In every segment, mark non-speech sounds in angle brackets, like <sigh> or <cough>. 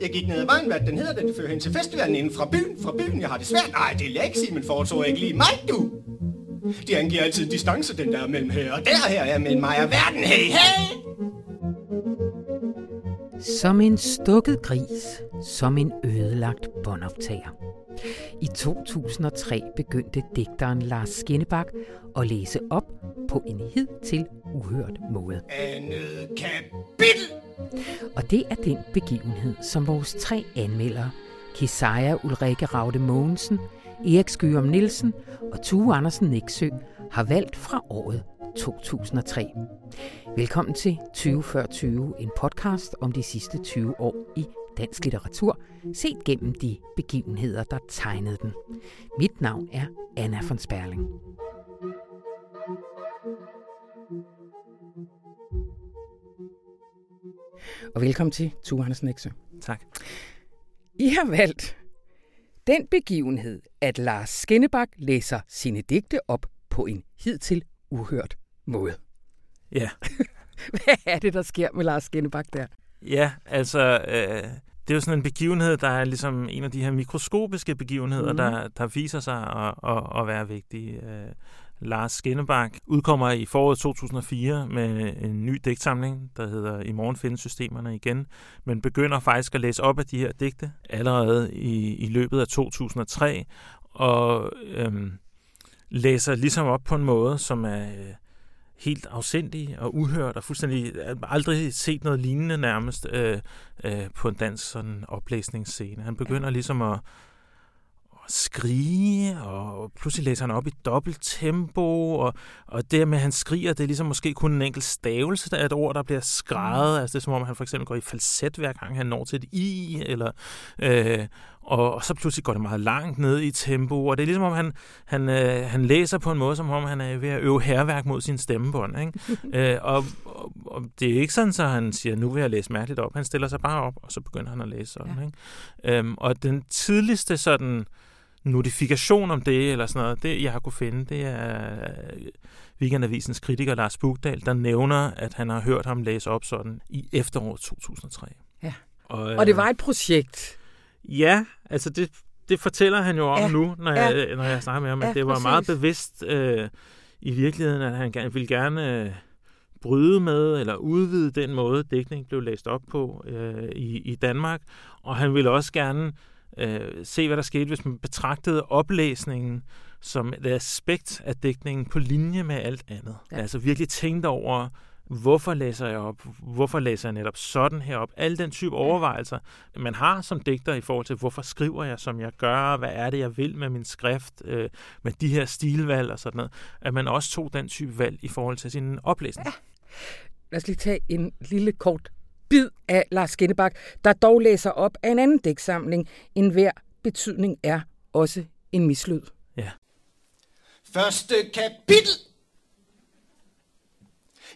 Jeg gik ned ad vejen, hvad den hedder, den fører hen til festivalen inden fra byen. Fra byen, jeg har det svært. Nej, det er jeg men foretog ikke lige mig, du. De angiver altid en distance, den der er mellem her og der her er mellem mig og verden. Hey, hey! Som en stukket gris, som en ødelagt båndoptager. I 2003 begyndte digteren Lars Skinnebak at læse op på en hidtil uhørt måde. Andet kapitel! Og det er den begivenhed, som vores tre anmeldere, Kesaja Ulrike Raude Mogensen, Erik Skørum Nielsen og Tue Andersen Nexø, har valgt fra året 2003. Velkommen til 2040, en podcast om de sidste 20 år i dansk litteratur, set gennem de begivenheder, der tegnede den. Mit navn er Anna von Sperling. Og velkommen til Tue Andersen Nexø. Tak. I har valgt den begivenhed, at Lars Skinnebak læser sine digte op på en hidtil uhørt måde. Ja. <laughs> Hvad er det, der sker med Lars Skinnebak der? Ja, altså, øh, det er jo sådan en begivenhed, der er ligesom en af de her mikroskopiske begivenheder, mm. der, der viser sig at, at, at være vigtige. Øh, Lars Skinnebak udkommer i foråret 2004 med en ny digtsamling, der hedder I morgen findes systemerne igen, men begynder faktisk at læse op af de her digte allerede i, i løbet af 2003, og øhm, læser ligesom op på en måde, som er øh, helt afsindig og uhørt, og fuldstændig aldrig set noget lignende nærmest øh, øh, på en dansk sådan oplæsningsscene. Han begynder ligesom at skrige, og pludselig læser han op i dobbelt tempo, og, og det med, at han skriger, det er ligesom måske kun en enkelt stavelse af et ord, der bliver skrevet. Mm. Altså det er som om, han for eksempel går i falset hver gang, han når til et i, eller, øh, og, og så pludselig går det meget langt ned i tempo, og det er ligesom om, han, han, øh, han læser på en måde, som om han er ved at øve herværk mod sin stemmebånd. Ikke? <laughs> øh, og, og, og det er ikke sådan, så han siger, nu vil jeg læse mærkeligt op. Han stiller sig bare op, og så begynder han at læse sådan. Ja. Ikke? Øhm, og den tidligste sådan notifikation om det, eller sådan noget, det jeg har kunne finde, det er øh, Weekendavisens kritiker Lars Bugdal, der nævner, at han har hørt ham læse op sådan i efteråret 2003. Ja. Og, og det var et projekt. Ja, altså det, det fortæller han jo om ja. nu, når jeg, ja. når jeg snakker med ham, at ja, det var præcis. meget bevidst øh, i virkeligheden, at han ville gerne øh, bryde med eller udvide den måde, dækning blev læst op på øh, i, i Danmark, og han ville også gerne øh, se, hvad der skete, hvis man betragtede oplæsningen som et aspekt af dækningen på linje med alt andet. Ja. Altså virkelig tænkte over, hvorfor læser jeg op? Hvorfor læser jeg netop sådan her op? Alle den type overvejelser, man har som digter i forhold til, hvorfor skriver jeg, som jeg gør? Hvad er det, jeg vil med min skrift? Øh, med de her stilvalg og sådan noget. At man også tog den type valg i forhold til sin oplæsning. Ja. Lad os lige tage en lille kort bid af Lars Skinnebak, der dog læser op af en anden dæksamling. En hver betydning er også en mislyd. Ja. Første kapitel.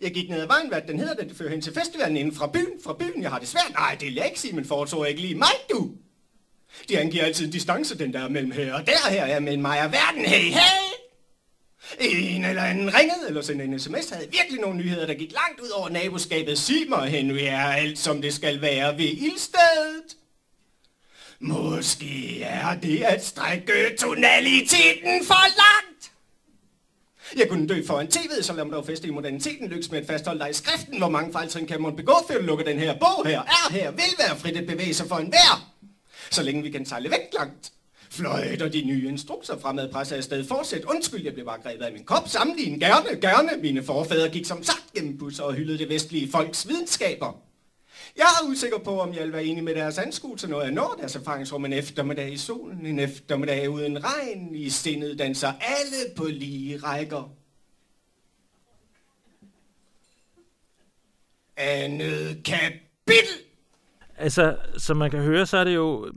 Jeg gik ned ad vejen, hvad den hedder, den fører hen til festivalen inden fra byen. Fra byen, jeg har det svært. Nej, det vil jeg ikke sige, men foretog ikke lige mig, du. De angiver altid en distance, den der mellem her og der her er mellem mig og verden. Hey, hey! En eller anden ringede eller sendte en sms, havde virkelig nogle nyheder, der gik langt ud over naboskabet. Sig mig, Henry, er alt som det skal være ved ildstedet. Måske er det at strække tonaliteten for langt. Jeg kunne dø foran tv'et, så lad mig dog feste i moderniteten lykkes med at fastholde dig i skriften. Hvor mange fejltrin kan man begå, før du lukker den her bog her? Er her, vil være frit at bevæge sig for enhver. Så længe vi kan sejle væk langt. Fløjter de nye instrukser fremad presser afsted. Fortsæt. Undskyld, jeg blev bare grebet af min kop. Sammenlign. Gerne, gerne. Mine forfædre gik som sagt gennem busser og hyldede det vestlige folks videnskaber. Jeg er usikker på, om jeg vil være enig med deres anskuelse, når jeg når deres erfaringsrum en eftermiddag i solen, en eftermiddag uden regn. I sindet danser alle på lige rækker. Andet kapitel. Altså, som man kan høre, så er det jo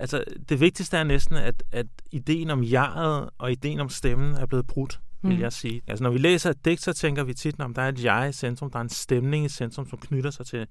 Altså, det vigtigste er næsten, at, at ideen om jeget og ideen om stemmen er blevet brudt, vil mm. jeg sige. Altså, når vi læser et digt, så tænker vi tit, om der er et jeg i centrum, der er en stemning i centrum, som knytter sig til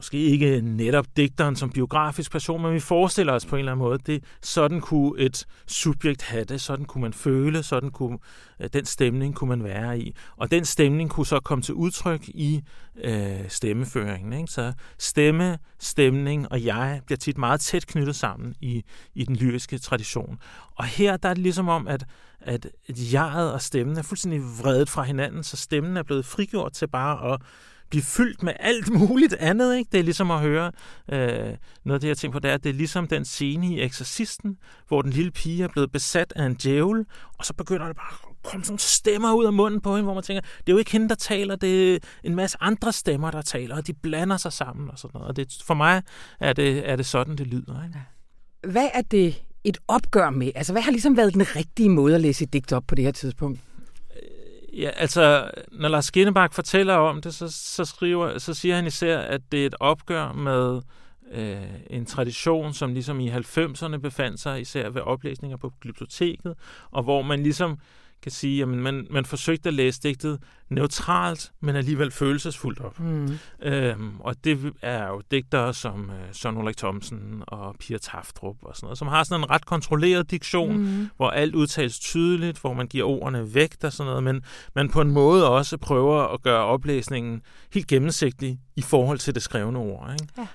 måske ikke netop digteren som biografisk person, men vi forestiller os på en eller anden måde, det sådan kunne et subjekt have det, sådan kunne man føle, sådan kunne øh, den stemning kunne man være i. Og den stemning kunne så komme til udtryk i øh, stemmeføringen. Ikke? Så stemme, stemning og jeg bliver tit meget tæt knyttet sammen i, i den lyriske tradition. Og her der er det ligesom om, at, at jeget og stemmen er fuldstændig vredet fra hinanden, så stemmen er blevet frigjort til bare at blive fyldt med alt muligt andet. Ikke? Det er ligesom at høre øh, noget af det, jeg tænker på, det er, at det er ligesom den scene i Exorcisten, hvor den lille pige er blevet besat af en djævel, og så begynder det bare at komme sådan stemmer ud af munden på hende, hvor man tænker, det er jo ikke hende, der taler, det er en masse andre stemmer, der taler, og de blander sig sammen og sådan noget. Og det, for mig er det, er det sådan, det lyder. Ikke? Hvad er det et opgør med? Altså, hvad har ligesom været den rigtige måde at læse et digt op på det her tidspunkt? Ja, altså, når Lars Skinnebak fortæller om det, så, så, skriver, så siger han især, at det er et opgør med øh, en tradition, som ligesom i 90'erne befandt sig især ved oplæsninger på biblioteket, og hvor man ligesom kan sige, at man, man forsøgte at læse digtet neutralt, men alligevel følelsesfuldt op. Mm. Øhm, og det er jo digtere som øh, Søren Ulrik Thomsen og Pia Taftrup og sådan noget, som har sådan en ret kontrolleret diktion, mm. hvor alt udtales tydeligt, hvor man giver ordene vægt og sådan noget, men man på en måde også prøver at gøre oplæsningen helt gennemsigtig i forhold til det skrevne ord. Ikke? Ja.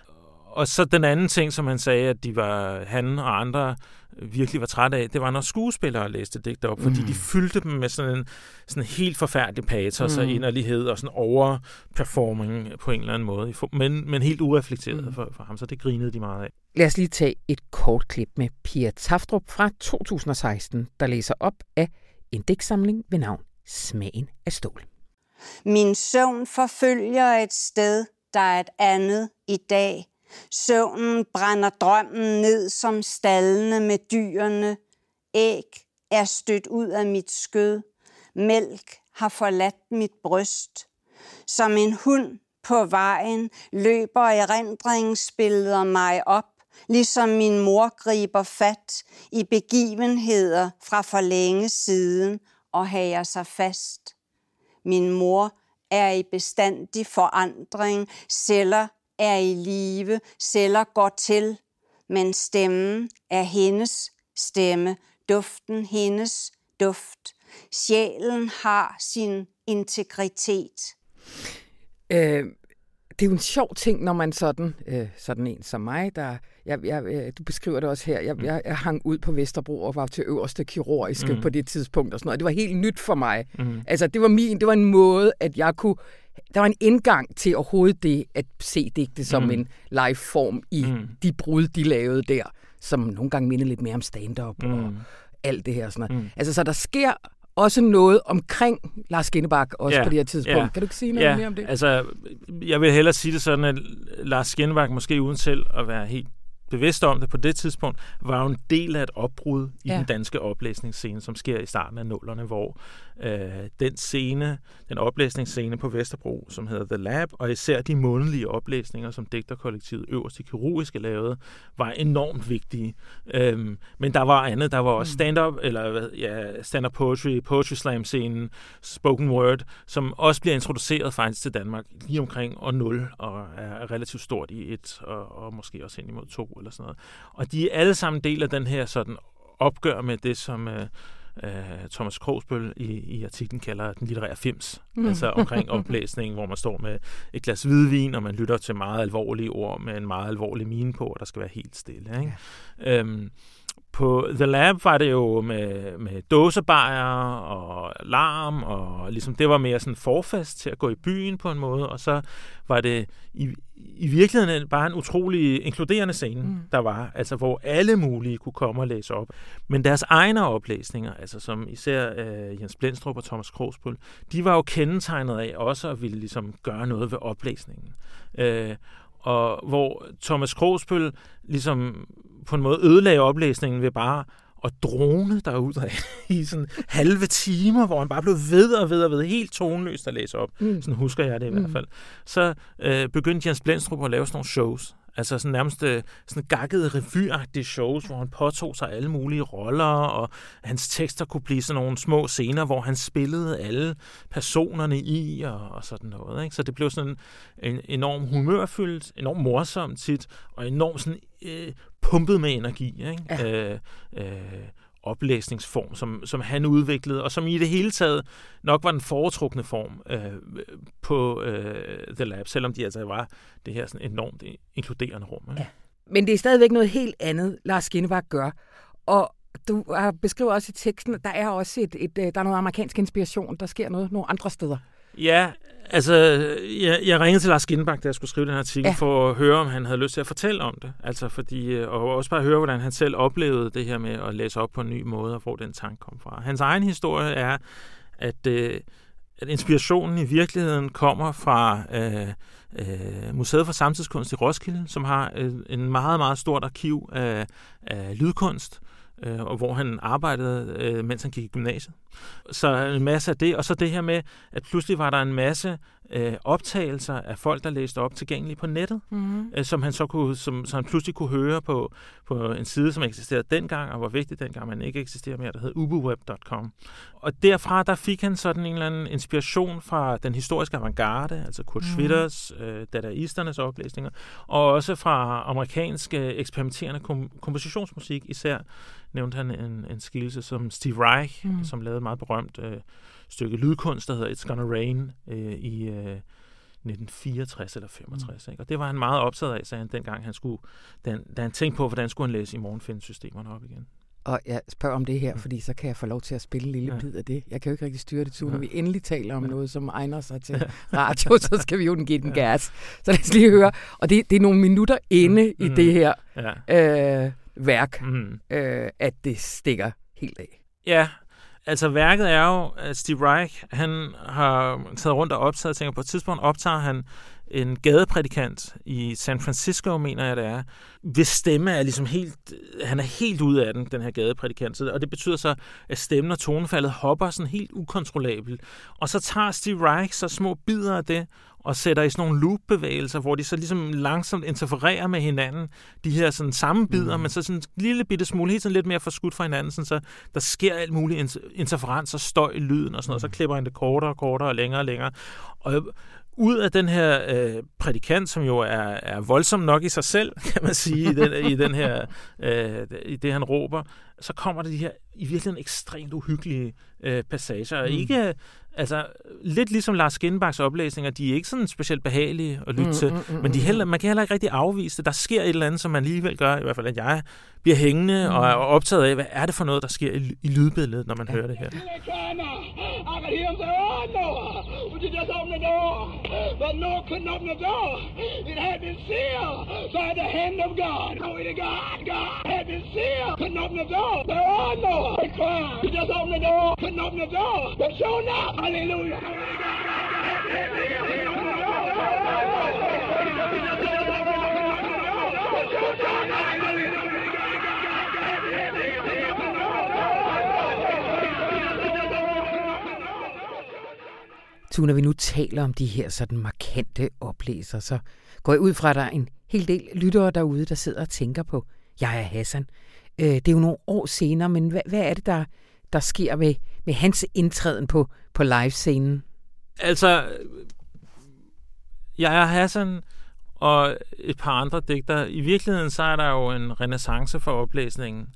Og så den anden ting, som han sagde, at de var, han og andre virkelig var træt af, det var, når skuespillere læste digte op, fordi mm. de fyldte dem med sådan en sådan en helt forfærdelig patos mm. og inderlighed og sådan overperforming på en eller anden måde, men, men helt ureflekteret mm. for, for ham, så det grinede de meget af. Lad os lige tage et kort klip med Pia Taftrup fra 2016, der læser op af en digtsamling ved navn Smagen af stål. Min søvn forfølger et sted, der er et andet i dag – Søvnen brænder drømmen ned som stallene med dyrene. Æg er stødt ud af mit skød. Mælk har forladt mit bryst. Som en hund på vejen løber erindringsbilleder mig op, ligesom min mor griber fat i begivenheder fra for længe siden og hager sig fast. Min mor er i bestandig forandring, celler er i live, celler går til, men stemmen er hendes stemme, duften hendes duft. Sjælen har sin integritet. Øh, det er jo en sjov ting, når man sådan, øh, sådan en som mig, der, jeg, jeg, øh, du beskriver det også her, jeg, mm. jeg, jeg hang ud på Vesterbro og var til øverste kirurgiske mm. på det tidspunkt og sådan noget. Det var helt nyt for mig. Mm. Altså, det var min, det var en måde, at jeg kunne der var en indgang til overhovedet det at se digte som mm. en live form i mm. de brud, de lavede der, som nogle gange mindede lidt mere om stand-up mm. og alt det her. Sådan noget. Mm. Altså, så der sker også noget omkring Lars Skinnebak også yeah, på det her tidspunkt. Yeah, kan du ikke sige noget yeah, mere om det? Altså, jeg vil hellere sige det sådan, at Lars Skinnebak måske uden selv at være helt bevidst om det på det tidspunkt, var jo en del af et opbrud i ja. den danske oplæsningsscene, som sker i starten af nullerne, hvor øh, den scene, den oplæsningsscene på Vesterbro, som hedder The Lab, og især de månedlige oplæsninger, som digterkollektivet øverst i kirurgiske lavede, var enormt vigtige. Øhm, men der var andet, der var også mm. stand-up, eller ja, stand-up poetry, poetry slam-scenen, spoken word, som også bliver introduceret faktisk til Danmark lige omkring år 0, og er relativt stort i et, og, og måske også hen imod to eller sådan noget. Og de er alle sammen del af den her sådan opgør med det, som øh, øh, Thomas Krogsbøl i, i artiklen kalder den litterære fims. Mm. Altså omkring oplæsning, hvor man står med et glas hvidvin, og man lytter til meget alvorlige ord med en meget alvorlig mine på, og der skal være helt stille. Ikke? Ja. Øhm, på The Lab var det jo med, med dåsebajer og larm, og ligesom det var mere sådan forfest til at gå i byen på en måde, og så var det i, i virkeligheden bare en utrolig inkluderende scene, mm. der var, altså hvor alle mulige kunne komme og læse op. Men deres egne oplæsninger, altså som især øh, Jens Blendstrup og Thomas Krogsbøl, de var jo kendetegnet af også at ville ligesom gøre noget ved oplæsningen. Øh, og hvor Thomas Krogsbøl ligesom på en måde ødelagde oplæsningen ved bare at drone derud <laughs> i sådan halve timer, hvor han bare blev ved og ved og ved, helt tonløst at læse op. Mm. Sådan husker jeg det i mm. hvert fald. Så øh, begyndte Jens Blendstrup at lave sådan nogle shows. Altså sådan nærmest øh, sådan gakkede revyagtige shows, hvor han påtog sig alle mulige roller, og hans tekster kunne blive sådan nogle små scener, hvor han spillede alle personerne i, og, og sådan noget. Ikke? Så det blev sådan en enorm humørfyldt, enormt morsomt tit, og enormt sådan øh, pumpet med energi. Ikke? Ja. Øh, øh, oplæsningsform, som, som han udviklede, og som i det hele taget nok var den foretrukne form øh, på øh, The Lab, selvom de altså var det her sådan enormt inkluderende rum. Ikke? Ja. Men det er stadigvæk noget helt andet, Lars Skinnebak gør. Og du øh, beskriver også i teksten, der er også et, et, øh, der er noget amerikansk inspiration, der sker noget nogle andre steder. Ja, altså, jeg, jeg ringede til Lars Skinbak, da jeg skulle skrive den her artikel, ja. for at høre, om han havde lyst til at fortælle om det. Altså, fordi, øh, og også bare høre, hvordan han selv oplevede det her med at læse op på en ny måde, og hvor den tanke kom fra. Hans egen historie er, at, øh, at inspirationen i virkeligheden kommer fra øh, øh, Museet for Samtidskunst i Roskilde, som har øh, en meget, meget stort arkiv af, af lydkunst, øh, Øh, og hvor han arbejdede, øh, mens han gik i gymnasiet. Så en masse af det, og så det her med, at pludselig var der en masse øh, optagelser af folk, der læste op tilgængelige på nettet, mm-hmm. øh, som han så kunne, som, som han pludselig kunne høre på, på en side, som eksisterede dengang, og var vigtig dengang, men ikke eksisterer mere, der hed ubuweb.com. Og derfra, der fik han sådan en eller anden inspiration fra den historiske avantgarde, altså Kurt mm-hmm. Schwitters, øh, dadaisternes oplæsninger, og også fra amerikanske eksperimenterende kom- kompositionsmusik, især nævnte han en, en skillelse som Steve Reich, mm. som lavede et meget berømt øh, stykke lydkunst, der hedder It's Gonna Rain øh, i øh, 1964 eller 65. Mm. Ikke? Og det var han meget optaget af, sagde han, dengang han skulle, da, da han tænkte på, hvordan skulle han læse i morgen finde systemerne op igen. Og jeg spørger om det her, mm. fordi så kan jeg få lov til at spille en lille ja. bid af det. Jeg kan jo ikke rigtig styre det, til, når vi endelig taler om ja. noget, som egner sig til <laughs> radio, så skal vi jo den give den gas. Så lad os lige høre. Og det, det er nogle minutter inde mm. i det her ja. øh, værk, mm. øh, at det stikker helt af. Ja, altså værket er jo, at Steve Reich, han har taget rundt og optaget, og tænker på et tidspunkt optager han en gadeprædikant i San Francisco, mener jeg det er, hvis stemme er ligesom helt, han er helt ude af den, den her gadeprædikant. Og det betyder så, at stemmen og tonefaldet hopper sådan helt ukontrollabelt. Og så tager Steve Reich så små bidder af det, og sætter i sådan nogle loop-bevægelser, hvor de så ligesom langsomt interfererer med hinanden, de her sådan samme bidder, mm. men så sådan en lille bitte smule, helt sådan lidt mere forskudt fra hinanden, sådan så der sker alt muligt interferens og støj i lyden og sådan noget, så mm. klipper han det kortere og kortere og længere og længere. Og ud af den her øh, prædikant, som jo er, er voldsom nok i sig selv, kan man sige, i, den, i, den her, øh, i det, han råber, så kommer der de her i virkeligheden ekstremt uhyggelige øh, passager. Mm. Ikke altså, lidt ligesom Lars Skinbachs oplæsninger, de er ikke sådan specielt behagelige at lytte mm, til, mm, mm, men de mm, heller, mm. man kan heller ikke rigtig afvise det. Der sker et eller andet, som man alligevel gør, i hvert fald at jeg bliver hængende mm. og er optaget af, hvad er det for noget, der sker i, i lydbilledet, når man ja. hører det her. But Noah couldn't open the door. It had been sealed. At the hand of God, glory to God, God had been sealed. Couldn't open the door. There are Noah. They cried. He just opened the door. Couldn't open the door. But sure enough, hallelujah. Tu, når vi nu taler om de her sådan markante oplæser, så går jeg ud fra, at der er en hel del lyttere derude, der sidder og tænker på jeg er Hassan. Øh, det er jo nogle år senere, men hvad, hvad er det, der, der sker med, med hans indtræden på, på livescenen? Altså, jeg er Hassan og et par andre digter. I virkeligheden så er der jo en renaissance for oplæsningen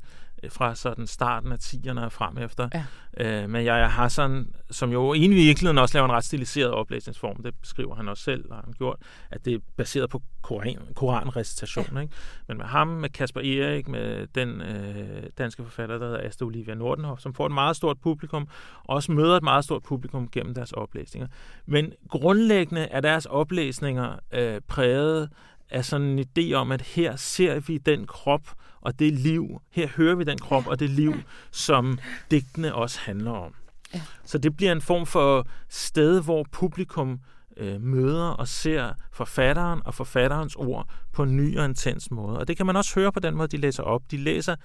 fra sådan starten af 10'erne og frem efter. Ja. Øh, men Yahya Hassan, som jo i virkeligheden også laver en ret stiliseret oplæsningsform, det beskriver han også selv, har han gjort, at det er baseret på koran, koranrecitation. Ja. Ikke? Men med ham, med Kasper Erik, med den øh, danske forfatter, der hedder Asta Olivia Nordenhoff, som får et meget stort publikum, og også møder et meget stort publikum gennem deres oplæsninger. Men grundlæggende er deres oplæsninger øh, præget af sådan en idé om, at her ser vi den krop og det liv, her hører vi den krop og det liv, som digtene også handler om. Ja. Så det bliver en form for sted, hvor publikum øh, møder og ser forfatteren og forfatterens ord på en ny og intens måde. Og det kan man også høre på den måde, de læser op. De læser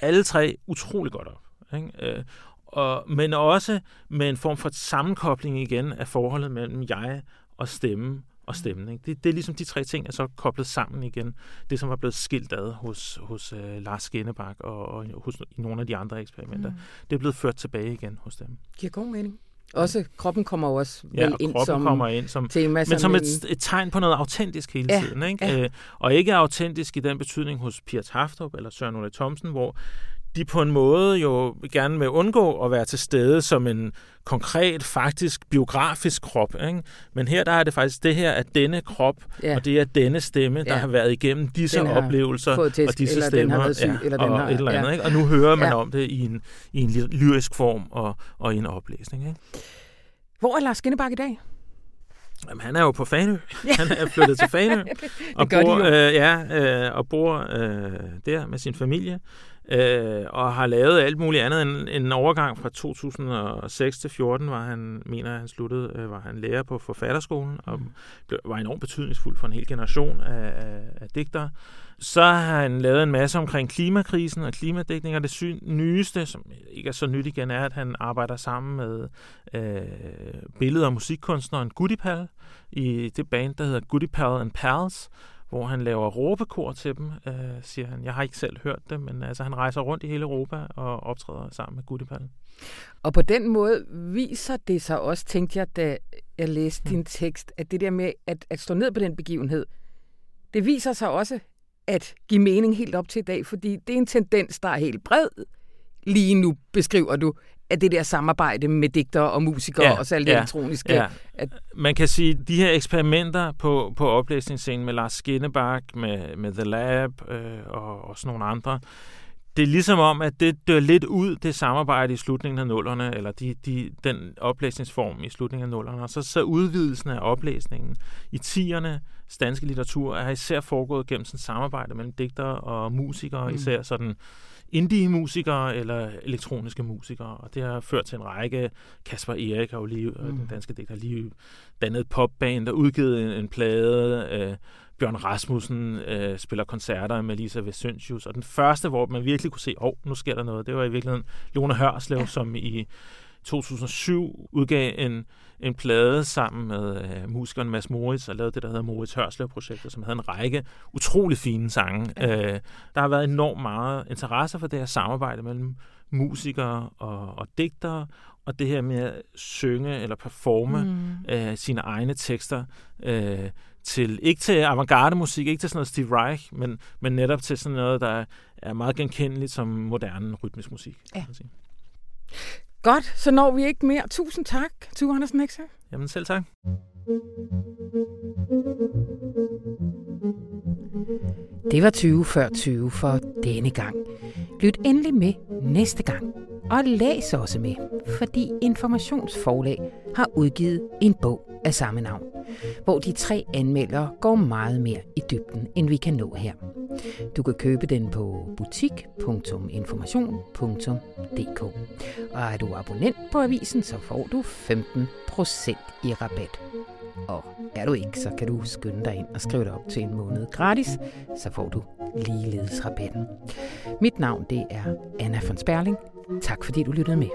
alle tre utrolig godt op. Ikke? Øh, og, men også med en form for sammenkobling igen af forholdet mellem jeg og stemme og stemmen. Ikke? Det, det er ligesom de tre ting er så koblet sammen igen. Det, som var blevet skilt ad hos, hos uh, Lars Skennebak og, og hos, i nogle af de andre eksperimenter. Mm. Det er blevet ført tilbage igen hos dem. Giver god mening. Også kroppen kommer også ja, vel ind som kommer ind som tema. Men som et, et tegn på noget autentisk hele Ja, tiden. Ikke? ja. Øh, og ikke autentisk i den betydning hos Pia Taftrup eller Søren Ole Thomsen, hvor de på en måde jo gerne vil undgå at være til stede som en konkret, faktisk biografisk krop. Ikke? Men her der er det faktisk det her, at denne krop, Ja. og det er denne stemme, der Ja. har været igennem disse Den har oplevelser og disse eller den stemmer. har været syg, eller den og har- et eller andet. ja. Ikke? Og nu hører man Ja. om det i en, i en ly- lyrisk form og, og i en oplæsning. Ikke? Hvor er Lars Skinnebak i dag? Jamen, han er jo på Fanø. Han er flyttet til Fanø. <laughs> og bor, øh, ja, øh, og bor øh, der med sin familie. Øh, og har lavet alt muligt andet end en overgang fra 2006 til 14 var han, mener jeg, han sluttede, øh, var han lærer på forfatterskolen og blev, var enormt betydningsfuld for en hel generation af, af, af digtere. Så har han lavet en masse omkring klimakrisen og klimadækning, og det sy- nyeste, som ikke er så nyt igen, er, at han arbejder sammen med øh, billed- og musikkunstneren Goodipal i det band, der hedder Goodipal and Pals, hvor han laver råbekor til dem, øh, siger han. Jeg har ikke selv hørt det, men altså, han rejser rundt i hele Europa og optræder sammen med Goodipal. Og på den måde viser det sig også, tænkte jeg, da jeg læste din tekst, at det der med at, at stå ned på den begivenhed, det viser sig også at give mening helt op til i dag, fordi det er en tendens, der er helt bred. Lige nu beskriver du, at det der samarbejde med digtere og musikere Ja, og så alt det ja, elektroniske. Ja. At, Man kan sige, at de her eksperimenter på, på oplæsningsscenen med Lars Skinnebak, med, med The Lab øh, og, og sådan nogle andre, det er ligesom om, at det dør lidt ud, det samarbejde i slutningen af nullerne, eller de, de, den oplæsningsform i slutningen af nullerne. Og så, så udvidelsen af oplæsningen i tierne, danske litteratur, er især foregået gennem sådan samarbejde mellem digtere og musikere, mm. især sådan indie-musikere eller elektroniske musikere, og det har ført til en række. Kasper Erik har jo lige, mm. den danske digter, har lige dannet et popband, der udgivet en, en plade. Øh, Bjørn Rasmussen øh, spiller koncerter med Lisa Vesøntius, og den første, hvor man virkelig kunne se, åh, oh, nu sker der noget, det var i virkeligheden Lone Hørslev, ja. som i 2007 udgav en, en plade sammen med øh, musikeren Mads Moritz og lavede det, der hedder Moritz Hørslev-projektet, som havde en række utrolig fine sange. Ja. Øh, der har været enormt meget interesse for det her samarbejde mellem musikere og, og digtere, og det her med at synge eller performe mm. øh, sine egne tekster øh, til, ikke til avantgarde musik, ikke til sådan noget Steve Reich, men, men netop til sådan noget, der er meget genkendeligt som moderne rytmisk musik. Ja. kan man sige. Godt, så når vi ikke mere. Tusind tak, Tue Andersen Ekse. Jamen selv tak. Det var 20 før 20 for denne gang. Lyt endelig med næste gang. Og læs også med, fordi Informationsforlag har udgivet en bog af samme navn, hvor de tre anmeldere går meget mere i dybden, end vi kan nå her. Du kan købe den på butik.information.dk. Og er du abonnent på avisen, så får du 15% i rabat. Og er du ikke, så kan du skynde dig ind og skrive dig op til en måned gratis, så får du ligeledes rabatten. Mit navn det er Anna von Sperling. Tak fordi du lyttede med.